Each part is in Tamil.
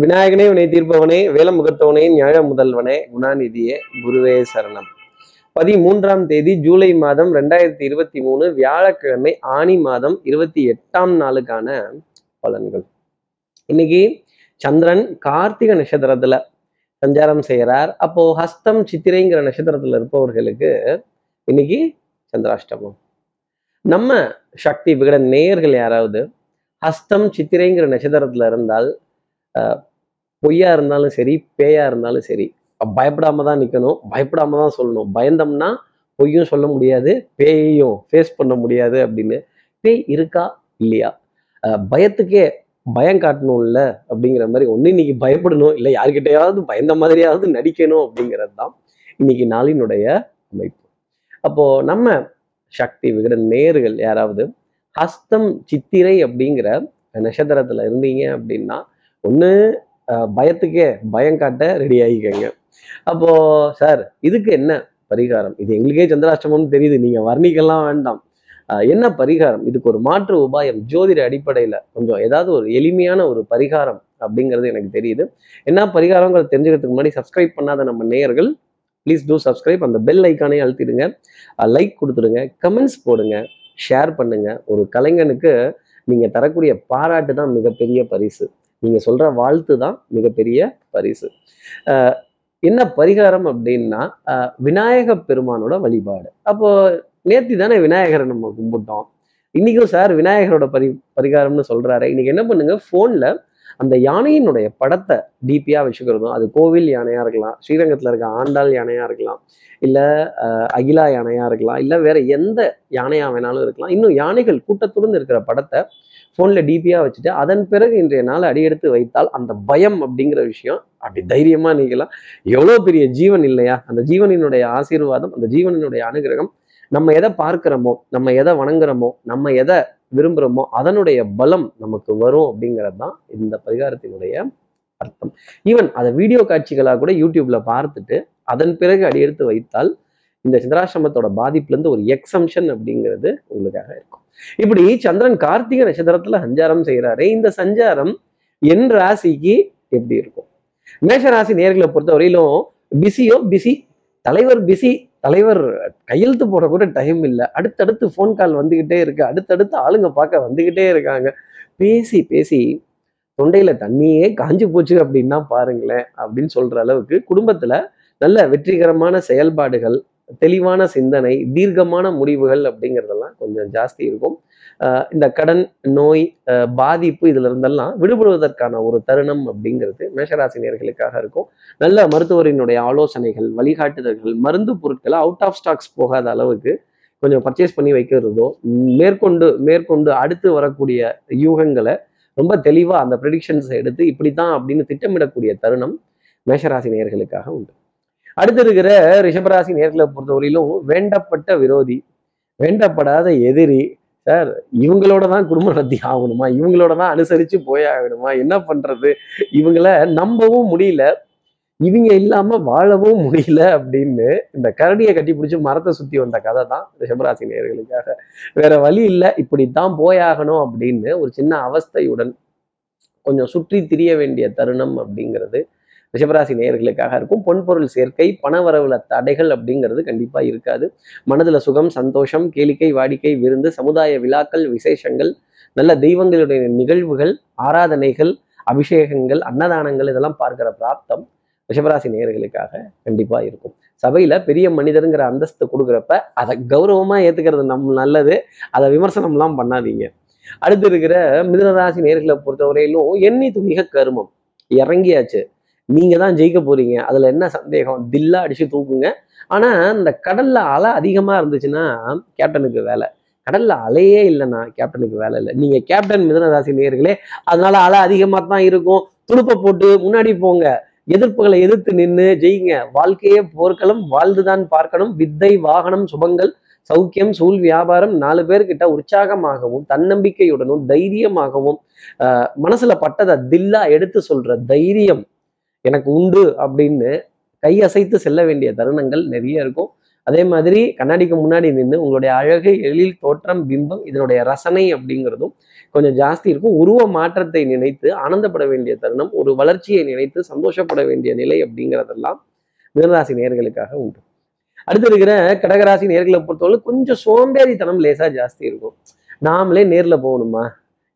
விநாயகனே வினை தீர்ப்பவனே வேலமுகத்தவனே ஞாழ முதல்வனே குணாநிதியே குருவே சரணம். பதிமூன்றாம் தேதி ஜூலை மாதம் ரெண்டாயிரத்தி இருபத்தி மூணு வியாழக்கிழமை ஆணி மாதம் இருபத்தி எட்டாம் நாளுக்கான பலன்கள். இன்னைக்கு சந்திரன் கார்த்திக நட்சத்திரத்துல சஞ்சாரம் செய்கிறார். அப்போ ஹஸ்தம் சித்திரைங்கிற நட்சத்திரத்துல இருப்பவர்களுக்கு இன்னைக்கு சந்திராஷ்டமம். நம்ம சக்தி விகட நேயர்கள் யாராவது ஹஸ்தம் சித்திரைங்கிற நட்சத்திரத்துல இருந்தால் பொய்யா இருந்தாலும் சரி பேயா இருந்தாலும் சரி பயப்படாம தான் நிக்கணும். பயப்படாம தான் சொல்லணும். பயந்தோம்னா பொய்யும் சொல்ல முடியாது பேயையும் ஃபேஸ் பண்ண முடியாது அப்படின்னு. பேய் இருக்கா? இல்லையா? ஆஹ், பயத்துக்கே பயம் காட்டணும்ல அப்படிங்கிற மாதிரி ஒண்ணு இன்னைக்கு பயப்படணும். இல்லை யார்கிட்டையாவது பயந்த மாதிரியாவது நடிக்கணும் அப்படிங்கிறது தான் இன்னைக்கு நாளினுடைய அமைப்பு. அப்போ நம்ம சக்தி விகிட நேர்கள் யாராவது ஹஸ்தம் சித்திரை அப்படிங்கிற நட்சத்திரத்துல இருந்தீங்க அப்படின்னா ஒன்று பயத்துக்கே பயம் காட்ட ரெடி ஆகிக்கங்க. அப்போ சார் இதுக்கு என்ன பரிகாரம்? இது எங்களுக்கே சந்திராஷ்டமம்னு தெரியுது. நீங்க வர்ணிக்கலாம் வேண்டாம். என்ன பரிகாரம்? இதுக்கு ஒரு மாற்று உபாயம் ஜோதிட அடிப்படையில் கொஞ்சம் ஏதாவது ஒரு எளிமையான ஒரு பரிகாரம் அப்படிங்கிறது எனக்கு தெரியுது. என்ன பரிகாரங்கிறத தெரிஞ்சுக்கிறதுக்கு முன்னாடி சப்ஸ்கிரைப் பண்ணாத நம்ம நேயர்கள் ப்ளீஸ் டூ சப்ஸ்கிரைப் அந்த பெல் ஐக்கானே அழுத்திடுங்க. லைக் கொடுத்துடுங்க. கமெண்ட்ஸ் போடுங்க. ஷேர் பண்ணுங்க. ஒரு கலைஞனுக்கு நீங்க தரக்கூடிய பாராட்டு தான் மிகப்பெரிய பரிசு. நீங்க சொல்ற வாழ்த்து தான் மிகப்பெரிய பரிசு. என்ன பரிகாரம் அப்படின்னா விநாயக பெருமானோட வழிபாடு. அப்போ நேத்தி தானே விநாயகரை நம்ம கும்பிட்டோம். இன்னைக்கும் சார் விநாயகரோட பரி பரிகாரம்னு சொல்றாரு. இன்னைக்கு என்ன பண்ணுங்க? போன்ல அந்த யானையினுடைய படத்தை டிபியா வச்சுக்கிறதும் அது கோவில் யானையா இருக்கலாம் ஸ்ரீரங்கத்துல இருக்க ஆண்டாள் யானையா இருக்கலாம் இல்ல அகிலா யானையா இருக்கலாம் இல்ல வேற எந்த யானையா வேணாலும் இருக்கலாம். இன்னும் யானைகள் கூட்டத்துடன் இருக்கிற படத்தை ஃபோன்ல டிபியாக வச்சுட்டு அதன் பிறகு இன்றைய நாள் அடியெடுத்து வைத்தால் அந்த பயம் அப்படிங்கிற விஷயம் அப்படி தைரியமாக நீங்களாம் எவ்வளோ பெரிய ஜீவன் இல்லையா? அந்த ஜீவனினுடைய ஆசீர்வாதம் அந்த ஜீவனினுடைய அனுகிரகம் நம்ம எதை பார்க்கிறோமோ நம்ம எதை வணங்குறோமோ நம்ம எதை விரும்புகிறோமோ அதனுடைய பலம் நமக்கு வரும் அப்படிங்கிறது தான் இந்த பரிகாரத்தினுடைய அர்த்தம். ஈவன் அதை வீடியோ காட்சிகளாக கூட யூடியூப்ல பார்த்துட்டு அதன் பிறகு அடியெடுத்து வைத்தால் இந்த சந்திராசிரமத்தோட பாதிப்புல இருந்து ஒரு எக்ஸம்ஷன் அப்படிங்கிறது உங்களுக்காக இருக்கும். இப்படி சந்திரன் கார்த்திகை நட்சத்திரத்துல சஞ்சாரம் செய்யறாரு இந்த சஞ்சாரம் என் ராசிக்கு எப்படி இருக்கும்? மேஷ ராசி நேர்களை பொறுத்தவரையிலும் பிஸியோ பிஸி. தலைவர் பிஸி. தலைவர் கையெழுத்து போட கூட டைம் இல்லை. அடுத்தடுத்து ஃபோன் கால் வந்துகிட்டே இருக்கு. அடுத்தடுத்து ஆளுங்க பார்க்க வந்துகிட்டே இருக்காங்க. பேசி பேசி தொண்டையில தண்ணியே காஞ்சு போச்சு அப்படின்னா பாருங்களேன் அப்படின்னு சொல்ற அளவுக்கு குடும்பத்துல நல்ல வெற்றிகரமான செயல்பாடுகள் தெளிவான சிந்தனை தீர்க்கமான முடிவுகள் அப்படிங்கிறதெல்லாம் கொஞ்சம் ஜாஸ்தி இருக்கும். ஆஹ் இந்த கடன் நோய் பாதிப்பு இதுல இருந்தெல்லாம் விடுபடுவதற்கான ஒரு தருணம் அப்படிங்கிறது மேஷராசினியர்களுக்காக இருக்கும். நல்ல மருத்துவரினுடைய ஆலோசனைகள் வழிகாட்டுதல்கள் மருந்து பொருட்களை அவுட் ஆஃப் ஸ்டாக்ஸ் போகாத அளவுக்கு கொஞ்சம் பர்ச்சேஸ் பண்ணி வைக்கிறதோ மேற்கொண்டு மேற்கொண்டு அடுத்து வரக்கூடிய யூகங்களை ரொம்ப தெளிவாக அந்த ப்ரெடிக்ஷன்ஸை எடுத்து இப்படி தான் அப்படின்னு திட்டமிடக்கூடிய தருணம் மேஷராசினியர்களுக்காக உண்டு. அடுத்து இருக்கிற ரிஷபராசி நேர்களை பொறுத்தவரையிலும் வேண்டப்பட்ட விரோதி வேண்டப்படாத எதிரி சார் இவங்களோட தான் குடும்பம் நடத்தி ஆகணுமா? இவங்களோட தான் அனுசரிச்சு போய் ஆகணுமா? என்ன பண்றது? இவங்கள நம்பவும் முடியல. இவங்க இல்லாம வாழவும் முடியல அப்படின்னு இந்த கரடியை கட்டி பிடிச்சி மரத்தை சுத்தி வந்த கதை தான் ரிஷபராசி நேர்களுக்காக. வேற வழி இல்லை. இப்படித்தான் போயாகணும் அப்படின்னு ஒரு சின்ன அவஸ்தையுடன் கொஞ்சம் சுற்றி திரிய வேண்டிய தருணம் அப்படிங்கிறது ரிஷபராசி நேயர்களுக்காக இருக்கும். பொன்பொருள் சேர்க்கை பணவரவுல தடைகள் அப்படிங்கிறது கண்டிப்பா இருக்காது. மனதுல சுகம் சந்தோஷம் கேளிக்கை வாடிக்கை விருந்து சமுதாய விழாக்கள் விசேஷங்கள் நல்ல தெய்வங்களுடைய நிகழ்வுகள் ஆராதனைகள் அபிஷேகங்கள் அன்னதானங்கள் இதெல்லாம் பார்க்கிற பிராப்தம் ரிஷபராசி நேயர்களுக்காக கண்டிப்பா இருக்கும். சபையில பெரிய மனிதருங்கிற அந்தஸ்து கொடுக்குறப்ப அதை கௌரவமா ஏத்துக்கிறது நம்ம நல்லது. அதை விமர்சனம்லாம் பண்ணாதீங்க. அடுத்து இருக்கிற மிதனராசி நேர்களை பொறுத்தவரையிலும் எண்ணி துணிக கருமம். இறங்கியாச்சு. நீங்கள் தான் ஜெயிக்க போகிறீங்க அதில் என்ன சந்தேகம்? தில்லா அடித்து தூக்குங்க. ஆனால் இந்த கடலில் அலை அதிகமாக இருந்துச்சுன்னா கேப்டனுக்கு வேலை. கடலில் அலையே இல்லைன்னா கேப்டனுக்கு வேலை இல்லை. நீங்கள் கேப்டன் மிதனராசி நேர்களே அதனால அலை அதிகமாக தான் இருக்கும். துடுப்பை போட்டு முன்னாடி போங்க. எதிர்ப்புகளை எதிர்த்து நின்று ஜெயிங்க. வாழ்க்கையே போர்க்களம் வாழ்ந்துதான் பார்க்கணும். வித்தை வாகனம் சுபங்கள் சௌக்கியம் சூழ் வியாபாரம் நாலு பேர்கிட்ட உற்சாகமாகவும் தன்னம்பிக்கையுடனும் தைரியமாகவும் மனசுல பட்டதை தில்லா எடுத்து சொல்ற தைரியம் எனக்கு உண்டு அப்படின்னு கை அசைத்து செல்ல வேண்டிய தருணங்கள் நிறைய இருக்கும். அதே மாதிரி கண்ணாடிக்கு முன்னாடி நின்று உங்களுடைய அழகு எழில் தோற்றம் பிம்பம் இதனுடைய ரசனை அப்படிங்கிறதும் கொஞ்சம் ஜாஸ்தி இருக்கும். உருவ மாற்றத்தை நினைத்து ஆனந்தப்பட வேண்டிய தருணம் ஒரு வளர்ச்சியை நினைத்து சந்தோஷப்பட வேண்டிய நிலை அப்படிங்கிறதெல்லாம் மிதனராசி நேர்களுக்காக உண்டு. அடுத்து இருக்கிற கடகராசி நேர்களை பொறுத்தவரை கொஞ்சம் சோம்பேறித்தனம் லேசா ஜாஸ்தி இருக்கும். நாமளே நேரில் போகணுமா?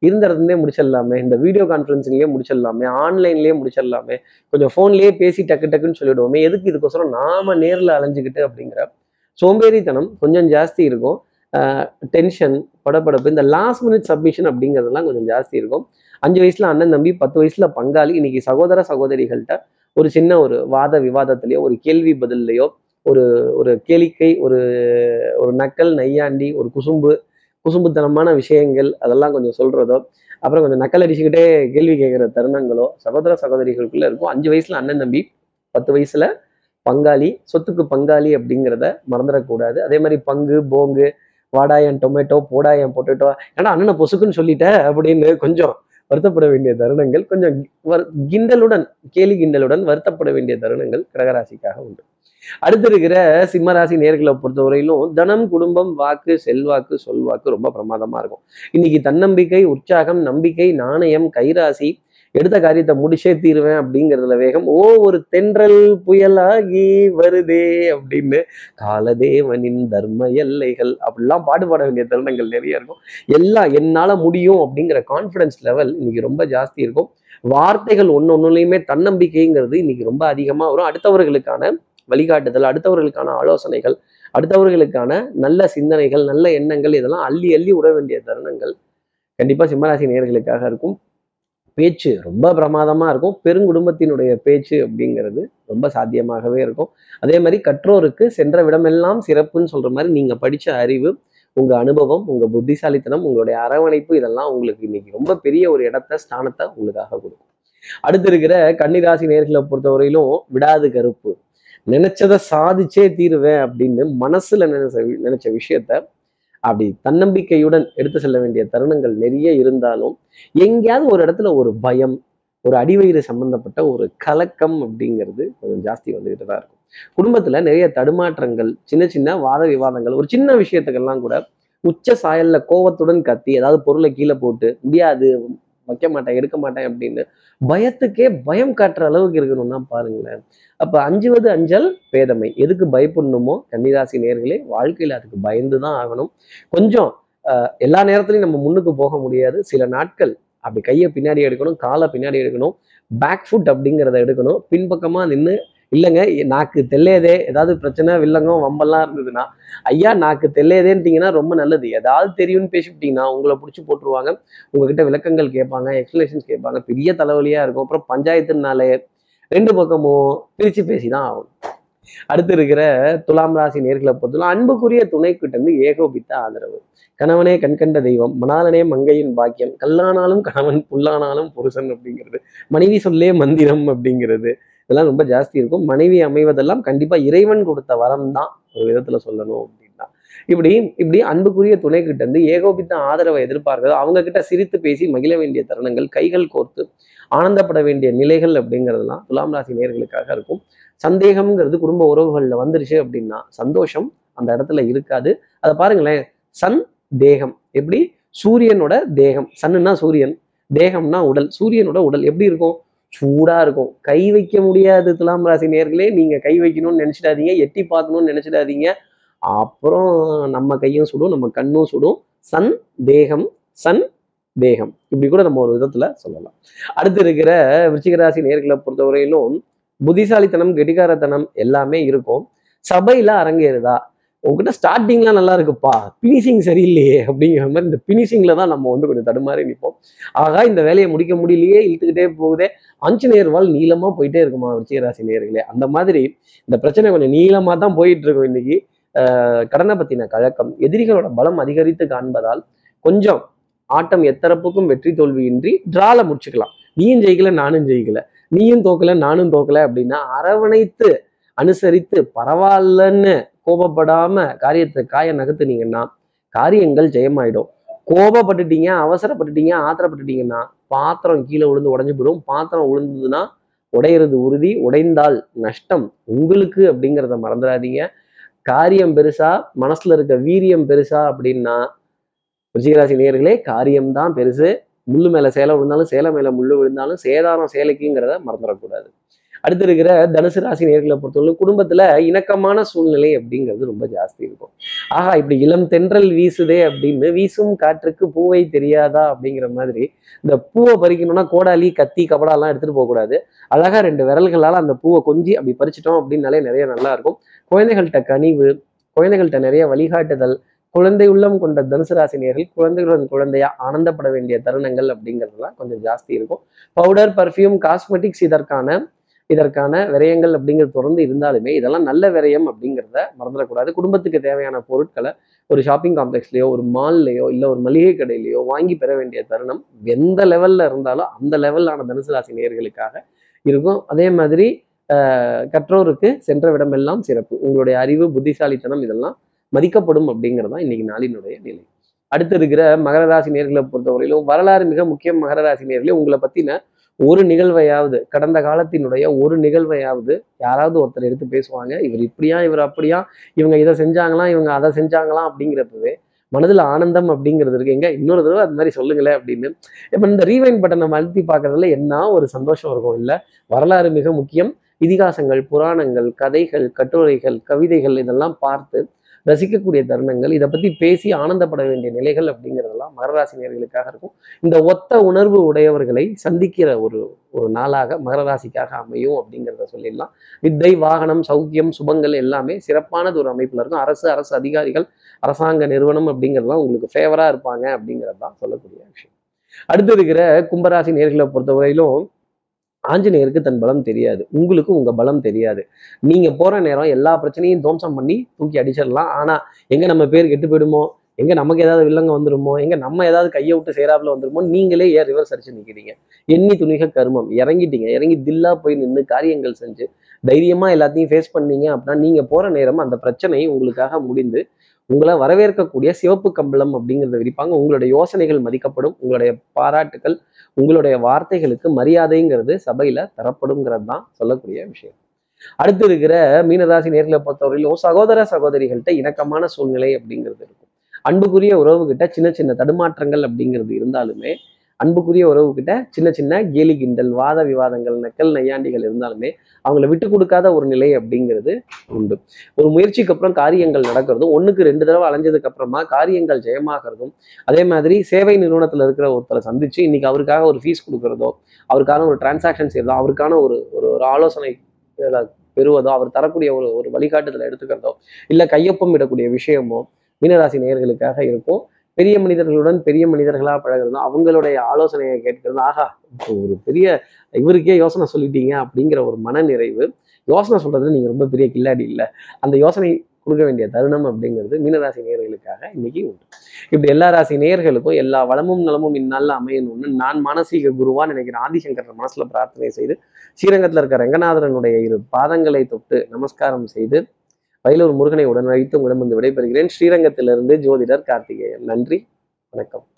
இருந்த இடத்துலேயே முடிச்சிடலாமே இந்த வீடியோ கான்ஃபரன்சிங்லேயே முடிச்சிடலாமே ஆன்லைன்லேயே முடிச்சிடலாமே கொஞ்சம் ஃபோன்லேயே பேசி டக்கு டக்குன்னு சொல்லிவிடுவோமே எதுக்கு இதுக்கோசரம் நாம நேரில் அலைஞ்சிக்கிட்டு அப்படிங்கிற சோம்பேறித்தனம் கொஞ்சம் ஜாஸ்தி இருக்கும். டென்ஷன் படபடப்பு இந்த லாஸ்ட் மினிட் சப்மிஷன் அப்படிங்கிறதெல்லாம் கொஞ்சம் ஜாஸ்தி இருக்கும். அஞ்சு வயசுல அண்ணன் தம்பி பத்து வயசுல பங்காளி இன்னைக்கு சகோதர சகோதரிகள்கிட்ட ஒரு சின்ன ஒரு வாத விவாதத்திலேயோ ஒரு கேள்வி பதில்லையோ ஒரு ஒரு கேளிக்கை ஒரு ஒரு நக்கல் நையாண்டி ஒரு குசும்பு குசும்புத்தனமான விஷயங்கள் அதெல்லாம் கொஞ்சம் சொல்றதோ அப்புறம் கொஞ்சம் நக்கல் அடிச்சுக்கிட்டே கேள்வி கேட்குற தருணங்களோ சகோதர சகோதரிகளுக்குள்ள இருக்கும். அஞ்சு வயசுல அண்ணன் தம்பி பத்து வயசுல பங்காளி சொத்துக்கு பங்காளி அப்படிங்கிறத மறந்துடக்கூடாது. அதே மாதிரி பங்கு போங்கு வாடாயன் டொமேட்டோ போடாயன் பொட்டேட்டோ. ஏன்னா அண்ணனை பொசுக்குன்னு சொல்லிட்ட அப்படின்னு கொஞ்சம் வருத்தப்பட வேண்டிய தருணங்கள் கொஞ்சம் கிண்டலுடன் கேலி கிண்டலுடன் வருத்தப்பட வேண்டிய தருணங்கள் கடகராசிக்காக உண்டு. அடுத்து இருக்கிற சிம்மராசி நேர்களை பொறுத்தவரையிலும் தனம் குடும்பம் வாக்கு செல்வாக்கு சொல்வாக்கு ரொம்ப பிரமாதமா இருக்கும். இன்னைக்கு தன்னம்பிக்கை உற்சாகம் நம்பிக்கை நாணயம் கைராசி எடுத்த காரியத்தை முடிச்சே தீருவேன் அப்படிங்கிறதுல வேகம் ஓ ஒரு தென்றல் புயலாகி வருதே அப்படின்னு காலதேவனின் தர்ம எல்லைகள் அப்படிலாம் பாடுபாட வேண்டிய தருணங்கள் நிறைய இருக்கும். எல்லாம் என்னால முடியும் அப்படிங்கிற கான்ஃபிடன்ஸ் லெவல் இன்னைக்கு ரொம்ப ஜாஸ்தி இருக்கும். வார்த்தைகள் ஒன்று ஒன்றுலையுமே தன்னம்பிக்கைங்கிறது இன்னைக்கு ரொம்ப அதிகமாக வரும். அடுத்தவர்களுக்கான வழிகாட்டுதல் அடுத்தவர்களுக்கான ஆலோசனைகள் அடுத்தவர்களுக்கான நல்ல சிந்தனைகள் நல்ல எண்ணங்கள் இதெல்லாம் அள்ளி அள்ளி விட வேண்டிய தருணங்கள் கண்டிப்பாக சிம்மராசி நேயர்களுக்காக இருக்கும். பேச்சு ரொம்ப பிரமாதமாக இருக்கும். பெருங்குடும்பத்தினுடைய பேச்சு அப்படிங்கிறது ரொம்ப சாத்தியமாகவே இருக்கும். அதே மாதிரி கற்றோருக்கு சென்ற விடமெல்லாம் சிறப்புன்னு சொல்கிற மாதிரி நீங்கள் படித்த அறிவு உங்கள் அனுபவம் உங்கள் புத்திசாலித்தனம் உங்களுடைய அரவணைப்பு இதெல்லாம் உங்களுக்கு இன்னைக்கு ரொம்ப பெரிய ஒரு இடத்த ஸ்தானத்தை உங்களுக்காக கொடுக்கும். அடுத்து இருக்கிற கன்னிராசி நேர்களை பொறுத்தவரையிலும் விடாது கருப்பு. நினைச்சதை சாதிச்சே தீருவேன் அப்படின்னு மனசுல நினைச்ச நினைச்ச விஷயத்த அப்படி தன்னம்பிக்கையுடன் எடுத்து செல்ல வேண்டிய தருணங்கள் நிறைய இருந்தாலும் எங்கேயாவது ஒரு இடத்துல ஒரு பயம் ஒரு அடிவயிறு சம்பந்தப்பட்ட ஒரு கலக்கம் அப்படிங்கிறது கொஞ்சம் ஜாஸ்தி வந்துகிட்டு தான் இருக்கும். குடும்பத்துல நிறைய தடுமாற்றங்கள் சின்ன சின்ன வாத விவாதங்கள் ஒரு சின்ன விஷயத்துக்கெல்லாம் கூட உச்ச சாயல்ல கோவத்துடன் கத்தி ஏதாவது பொருளை கீழே போட்டு முடியாது வைக்க மாட்டேன் எடுக்க மாட்டேன் அப்படின்னு பயத்துக்கே பயம் காட்டுற அளவுக்கு இருக்கணும்னா பாருங்களேன். அப்போ அஞ்சுவது அஞ்சல் பேதமை. எதுக்கு பயப்படணுமோ? கன்னிராசி நேர்களே வாழ்க்கையில் அதுக்கு பயந்து தான் ஆகணும். கொஞ்சம் எல்லா நேரத்துலையும் நம்ம முன்னுக்கு போக முடியாது. சில நாட்கள் அப்படி கையை பின்னாடி எடுக்கணும் காலை பின்னாடி எடுக்கணும் பேக் ஃபுட் அப்படிங்கிறத எடுக்கணும். பின்பக்கமாக நின்று இல்லைங்க நாக்கு தெல்லையதே ஏதாவது பிரச்சனை வில்லங்கம் வம்பெல்லாம் இருந்ததுன்னா ஐயா நாக்கு தெல்லையதேன்ட்டீங்கன்னா ரொம்ப நல்லது. ஏதாவது தெரியும்னு பேசிவிட்டீங்கன்னா உங்களை பிடிச்சி போட்டுருவாங்க. உங்ககிட்ட விளக்கங்கள் கேட்பாங்க எக்ஸ்பிளேஷன்ஸ் கேட்பாங்க. பெரிய தலைவலியா இருக்கும். அப்புறம் பஞ்சாயத்துனாலே ரெண்டு பக்கமும் பிரிச்சு பேசி தான் ஆகணும். அடுத்து இருக்கிற துலாம் ராசி நேர்களை பொறுத்தவரை அன்புக்குரிய துணை இருந்து ஏகோபித்த ஆதரவு. கணவனே கண்கண்ட தெய்வம் மணாலனே மங்கையின் பாக்கியம். கல்லானாலும் கணவன் புல்லானாலும் புருஷன் அப்படிங்கிறது. மனைவி சொல்லே மந்திரம் அப்படிங்கிறது. இதெல்லாம் ரொம்ப ஜாஸ்தி இருக்கும். மனைவி அமைவதெல்லாம் கண்டிப்பா இறைவன் கொடுத்த வரம் தான் ஒரு விதத்துல சொல்லணும் அப்படின்னா. இப்படி இப்படி அன்புக்குரிய துணை கிட்ட இருந்து ஏகோபித்த ஆதரவை எதிர்பார்க்கிறது அவங்க கிட்ட சிரித்து பேசி மகிழ வேண்டிய தருணங்கள் கைகள் கோர்த்து ஆனந்தப்பட வேண்டிய நிலைகள் அப்படிங்கிறதுலாம் துலாம் ராசி நேர்களுக்காக இருக்கும். சந்தேகம்ங்கிறது குடும்ப உறவுகள்ல வந்துருச்சு அப்படின்னா சந்தோஷம் அந்த இடத்துல இருக்காது. அதை பாருங்களேன் சன் தேகம். எப்படி? சூரியனோட தேகம். சன்னுன்னா சூரியன் தேகம்னா உடல். சூரியனோட உடல் எப்படி இருக்கும்? சூடா இருக்கும். கை வைக்க முடியாது துலாம் ராசி நேர்களே. நீங்க கை வைக்கணும்னு நினைச்சிடாதீங்க எட்டி பார்க்கணும்னு நினைச்சிடாதீங்க. அப்புறம் நம்ம கையும் சுடும் நம்ம கண்ணும் சுடும். சன் தேகம் சன் தேகம். இப்படி கூட நம்ம ஒரு விதத்துல சொல்லலாம். அடுத்து இருக்கிற விருச்சிகராசி நேர்களை பொறுத்தவரையிலும் புத்திசாலித்தனம் கெட்டிகாரத்தனம் எல்லாமே இருக்கும். சபையில அரங்கேறுதா? உங்ககிட்ட ஸ்டார்டிங்லாம் நல்லா இருக்குப்பா. பினிஷிங் சரியில்லையே அப்படிங்கிற மாதிரி இந்த பினிஷிங்ல தான் நம்ம வந்து கொஞ்சம் தடுமாறி நிற்போம் ஆகா இந்த வேலையை முடிக்க முடியலையே இழுத்துக்கிட்டே போகுதே. ஆஞ்சநேயர் வால் நீளமா போயிட்டே இருக்குமா விருச்சிகராசி நேர்களே அந்த மாதிரி இந்த பிரச்சனை கொஞ்சம் நீளமா தான் போயிட்டு இருக்கும் இன்னைக்கு. ஆஹ் கடனை பத்தின கழக்கம் எதிரிகளோட பலம் அதிகரித்து காண்பதால் கொஞ்சம் ஆட்டம் எத்தரப்புக்கும் வெற்றி தோல்வியின்றி டிரால முடிச்சுக்கலாம். நீயும் ஜெயிக்கல நானும் ஜெயிக்கல. நீயும் தோக்கல நானும் தோக்கல அப்படின்னா அரவணைத்து அனுசரித்து பரவாயில்லன்னு கோபப்படாம காரியத்தை காய நகர்த்துனீங்கன்னா காரியங்கள் ஜெயமாயிடும். கோபப்பட்டுட்டீங்க அவசரப்பட்டுட்டீங்க ஆத்திரப்பட்டுட்டீங்கன்னா பாத்திரம் கீழே விழுந்து உடைஞ்சு போயிடும். பாத்திரம் விழுந்ததுன்னா உடையிறது உறுதி உடைந்தால் நஷ்டம் உங்களுக்கு அப்படிங்கிறத மறந்துடாதீங்க. காரியம் பெருசா மனசுல இருக்க வீரியம் பெருசா அப்படின்னா ரிஷிகராசி நேர்களே காரியம்தான் பெருசு. முள்ளு மேல சேலை விழுந்தாலும் சேலை மேல முள்ளு விழுந்தாலும் சேதாரம் சேலைக்குங்கிறத மறந்துடக்கூடாது. அடுத்து இருக்கிற தனுசு ராசி நேர்களை பொறுத்தவரை குடும்பத்துல இணக்கமான சூழ்நிலை அப்படிங்கிறது ரொம்ப ஜாஸ்தி இருக்கும். ஆஹா இப்படி இளம் தென்றல் வீசுதே அப்படின்னு வீசும் காற்றுக்கு பூவை தெரியாதா அப்படிங்கிற மாதிரி இந்த பூவை பறிக்கணும்னா கோடாலி கத்தி கபடாலாம் எடுத்துட்டு போகக்கூடாது. அழகா ரெண்டு விரல்களால அந்த பூவை கொஞ்சி அப்படி பறிச்சிட்டோம் அப்படின்னாலே நிறைய நல்லா இருக்கும். குழந்தைகள்கிட்ட கனிவு குழந்தைகள்கிட்ட நிறைய வழிகாட்டுதல் குழந்தை உள்ளம் கொண்ட தனுசு ராசினியர்கள் குழந்தைகளுடன் குழந்தையா ஆனந்தப்பட வேண்டிய தருணங்கள் அப்படிங்கிறதுலாம் கொஞ்சம் ஜாஸ்தி இருக்கும். பவுடர் பர்ஃப்யூம் காஸ்மெட்டிக்ஸ் இதற்கான இதற்கான விரயங்கள் அப்படிங்கிறது தொடர்ந்து இருந்தாலுமே இதெல்லாம் நல்ல விரயம் அப்படிங்கிறத மறந்துடக்கூடாது. குடும்பத்துக்கு தேவையான பொருட்களை ஒரு ஷாப்பிங் காம்ப்ளெக்ஸ்லேயோ ஒரு மால்லையோ இல்லை ஒரு மளிகை கடையிலையோ வாங்கி பெற வேண்டிய தருணம் எந்த லெவல்ல இருந்தாலும் அந்த லெவலான தனுசு ராசி நேயர்களுக்காக இருக்கும். அதே மாதிரி ஆஹ், கற்றோருக்கு சென்ற விடமெல்லாம் சிறப்பு. உங்களுடைய அறிவு புத்திசாலித்தனம் இதெல்லாம் மதிக்கப்படும் அப்படிங்கிறது இன்னைக்கு நாளினுடைய நிலை. அடுத்து இருக்கிற மகர ராசி நேர்களை பொறுத்தவரையிலும் வரலாறு மிக முக்கியம் மகர ராசி நேர்களே. உங்களை பத்தின ஒரு நிகழ்வையாவது கடந்த காலத்தினுடைய ஒரு நிகழ்வையாவது யாராவது ஒருத்தர் எடுத்து பேசுவாங்க இவர் இப்படியா இவர் அப்படியா இவங்க இதை செஞ்சாங்களாம் இவங்க அதை செஞ்சாங்களாம் அப்படிங்கிறப்பவே மனதில் ஆனந்தம் அப்படிங்கிறது இருக்கு. எங்க? இன்னொரு தடவை அது மாதிரி சொல்லுங்களேன் அப்படின்னு. இப்போ இந்த ரீவைன் பட்டனை அழுத்தி பார்க்கறதுல என்ன ஒரு சந்தோஷம் இருக்கும் இல்லை? வரலாறு மிக முக்கியம். இதிகாசங்கள் புராணங்கள் கதைகள் கட்டுரைகள் கவிதைகள் இதெல்லாம் பார்த்து ரசிக்கக்கூடிய தருணங்கள் இதை பத்தி பேசி ஆனந்தப்பட வேண்டிய நிலைகள் அப்படிங்கிறதெல்லாம் மகராசினியர்களுக்காக இருக்கும். இந்த ஒத்த உணர்வு உடையவர்களை சந்திக்கிற ஒரு ஒரு நாளாக மகராசிக்காக அமையும் அப்படிங்கிறத சொல்லிடலாம். வித்தை வாகனம் சௌக்கியம் சுபங்கள் எல்லாமே சிறப்பானது ஒரு அமைப்புல இருக்கும். அரசு அரசு அதிகாரிகள் அரசாங்க நிறுவனம் அப்படிங்கிறதுலாம் உங்களுக்கு ஃபேவரா இருப்பாங்க அப்படிங்கிறது தான் சொல்லக்கூடிய விஷயம். அடுத்து இருக்கிற கும்பராசி நேர்களை பொறுத்தவரையிலும் ஆஞ்சநேயருக்கு தன் பலம் தெரியாது. உங்களுக்கு உங்க பலம் தெரியாது. நீங்க போற நேரம் எல்லா பிரச்சனையும் துவம்சம் பண்ணி தூக்கி அடிச்சிடலாம். ஆனா எங்க நம்ம பேர் கெட்டு போயிடுமோ? எங்க நமக்கு ஏதாவது வில்லங்க வந்துருமோ? எங்க நம்ம ஏதாவது கையை விட்டு சேராப்புல வந்துருமோ? நீங்களே ஏன் ரிவர்ஸ் அடிச்சு நிக்கிறீங்க? எண்ணி துணிக கருமம். இறங்கிட்டீங்க. இறங்கி தில்லா போய் நின்று காரியங்கள் செஞ்சு தைரியமா எல்லாத்தையும் ஃபேஸ் பண்ணீங்க அப்படின்னா நீங்க போற நேரம் அந்த பிரச்சனை உங்களுக்காக முடிந்து உங்களை வரவேற்கக்கூடிய சிவப்பு கம்பளம் அப்படிங்கிறத விரிப்பாங்க. உங்களுடைய யோசனைகள் மதிக்கப்படும். உங்களுடைய பாராட்டுகள் உங்களுடைய வார்த்தைகளுக்கு மரியாதைங்கிறது சபையில தரப்படுங்கிறது தான் சொல்லக்கூடிய விஷயம். அடுத்து இருக்கிற மீனராசி நேர்களை பொறுத்தவரையிலும் சகோதர சகோதரிகள்கிட்ட இணக்கமான சூழ்நிலை அப்படிங்கிறது இருக்கும். அன்புக்குரிய உறவுகிட்ட சின்ன சின்ன தடுமாற்றங்கள் அப்படிங்கிறது இருந்தாலுமே அன்புக்குரிய உறவுகிட்ட சின்ன சின்ன கேலி கிண்டல் வாத விவாதங்கள் நக்கல் நையாண்டிகள் இருந்தாலுமே அவங்கள விட்டு கொடுக்காத ஒரு நிலை அப்படிங்கிறது உண்டு. ஒரு முயற்சிக்கு அப்புறம் காரியங்கள் நடக்கிறதும் ஒன்றுக்கு ரெண்டு தடவை அலைஞ்சதுக்கு அப்புறமா காரியங்கள் ஜெயமாகிறதும் அதே மாதிரி சேவை நிறுவனத்தில் இருக்கிற ஒருத்தரை சந்திச்சு இன்னைக்கு அவருக்காக ஒரு ஃபீஸ் கொடுக்கறதோ அவருக்கான ஒரு டிரான்சாக்ஷன் செய்யறதோ அவருக்கான ஒரு ஒரு ஒரு ஆலோசனை பெறுவதோ அவர் தரக்கூடிய ஒரு ஒரு வழிகாட்டுதலை எடுத்துக்கிறதோ இல்லை கையொப்பம் இடக்கூடிய விஷயமோ மீனராசி நேயர்களுக்காக இருக்கும். பெரிய மனிதர்களுடன் பெரிய மனிதர்களாக பழகுறதும் அவங்களுடைய ஆலோசனையை கேட்கறதும் ஆகா ஒரு பெரிய இவருக்கே யோசனை சொல்லிட்டீங்க அப்படிங்கிற ஒரு மனநிறைவு. யோசனை சொல்றதுல நீங்கள் ரொம்ப பெரிய கில்லாடி இல்லை. அந்த யோசனை கொடுக்க வேண்டிய தருணம் அப்படிங்கிறது மீனராசி நேயர்களுக்காக இன்னைக்கு உண்டு. இப்படி எல்லா ராசி நேயர்களுக்கும் எல்லா வளமும் நலமும் இந்நாளில் அமையணும்னு நான் மானசீக குருவா நினைக்கிறேன் ஆதிசங்கரன் மனசுல பிரார்த்தனை செய்து ஸ்ரீரங்கத்தில் இருக்க ரங்கநாதரனுடைய இரு பாதங்களை தொட்டு நமஸ்காரம் செய்து வயலூர் முருகனை உடன் அழைத்து உங்களிடம் வந்து விடைபெறுகிறேன். ஸ்ரீரங்கத்திலிருந்து ஜோதிடர் கார்த்திகேயன். நன்றி. வணக்கம்.